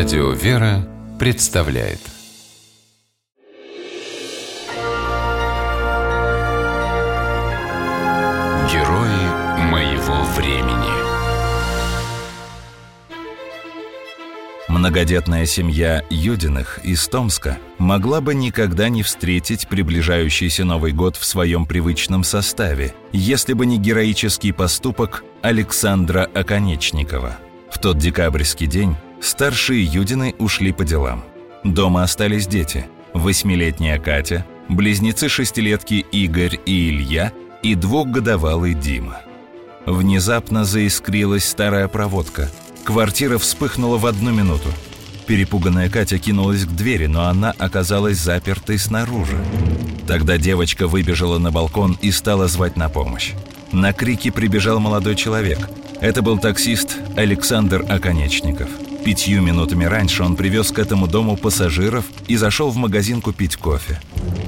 Радио «Вера» представляет Герои моего времени Многодетная семья Юдиных из Томска могла бы никогда не встретить приближающийся Новый год в своем привычном составе, если бы не героический поступок Александра Оконечникова. В тот декабрьский день Старшие Юдины ушли по делам. Дома остались дети. Восьмилетняя Катя, близнецы-шестилетки Игорь и Илья и двухгодовалый Дима. Внезапно заискрилась старая проводка. Квартира вспыхнула в одну минуту. Перепуганная Катя кинулась к двери, но она оказалась запертой снаружи. Тогда девочка выбежала на балкон и стала звать на помощь. На крики прибежал молодой человек. Это был таксист Александр Оконечников. Пятью минутами раньше он привез к этому дому пассажиров и зашел в магазин купить кофе.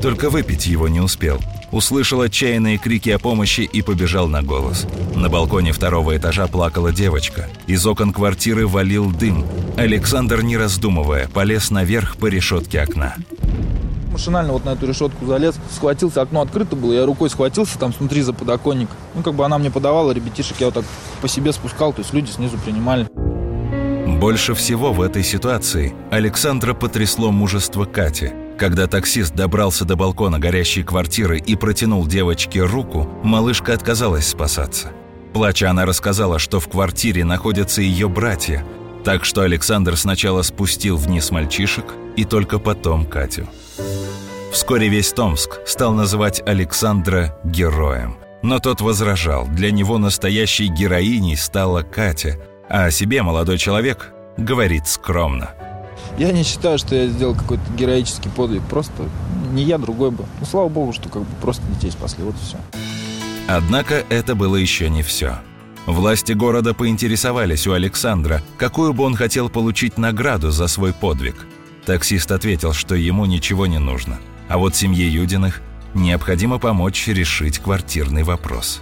Только выпить его не успел. Услышал отчаянные крики о помощи и побежал на голос. На балконе второго этажа плакала девочка. Из окон квартиры валил дым. Александр, не раздумывая, полез наверх по решетке окна. Машинально вот на эту решетку залез, схватился, окно открыто было, я рукой схватился там снутри за подоконник. Ну, как бы она мне подавала, ребятишек я вот так по себе спускал, то есть люди снизу принимали. Больше всего в этой ситуации Александра потрясло мужество Кати. Когда таксист добрался до балкона горящей квартиры и протянул девочке руку, малышка отказалась спасаться. Плача, она рассказала, что в квартире находятся ее братья, так что Александр сначала спустил вниз мальчишек и только потом Катю. Вскоре весь Томск стал называть Александра героем. Но тот возражал, для него настоящей героиней стала Катя – а о себе молодой человек говорит скромно. Я не считаю, что я сделал какой-то героический подвиг. Просто не я, другой бы. Ну, слава богу, что как бы просто детей спасли. Вот и все. Однако это было еще не все. Власти города поинтересовались у Александра, какую бы он хотел получить награду за свой подвиг. Таксист ответил, что ему ничего не нужно. А вот семье Юдиных необходимо помочь решить квартирный вопрос.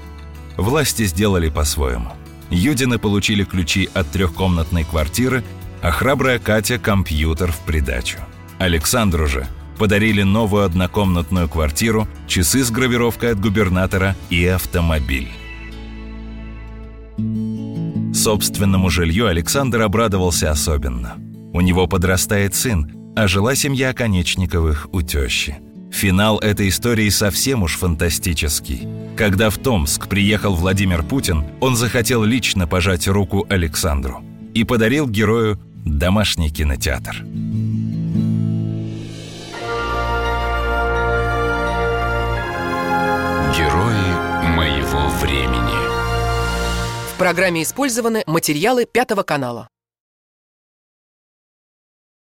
Власти сделали по-своему. Юдины получили ключи от трехкомнатной квартиры, а храбрая Катя – компьютер в придачу. Александру же подарили новую однокомнатную квартиру, часы с гравировкой от губернатора и автомобиль. Собственному жилью Александр обрадовался особенно. У него подрастает сын, а жила семья Конечниковых у тещи – Финал этой истории совсем уж фантастический. Когда в Томск приехал Владимир Путин, он захотел лично пожать руку Александру и подарил герою домашний кинотеатр. Герои моего времени. В программе использованы материалы Пятого канала.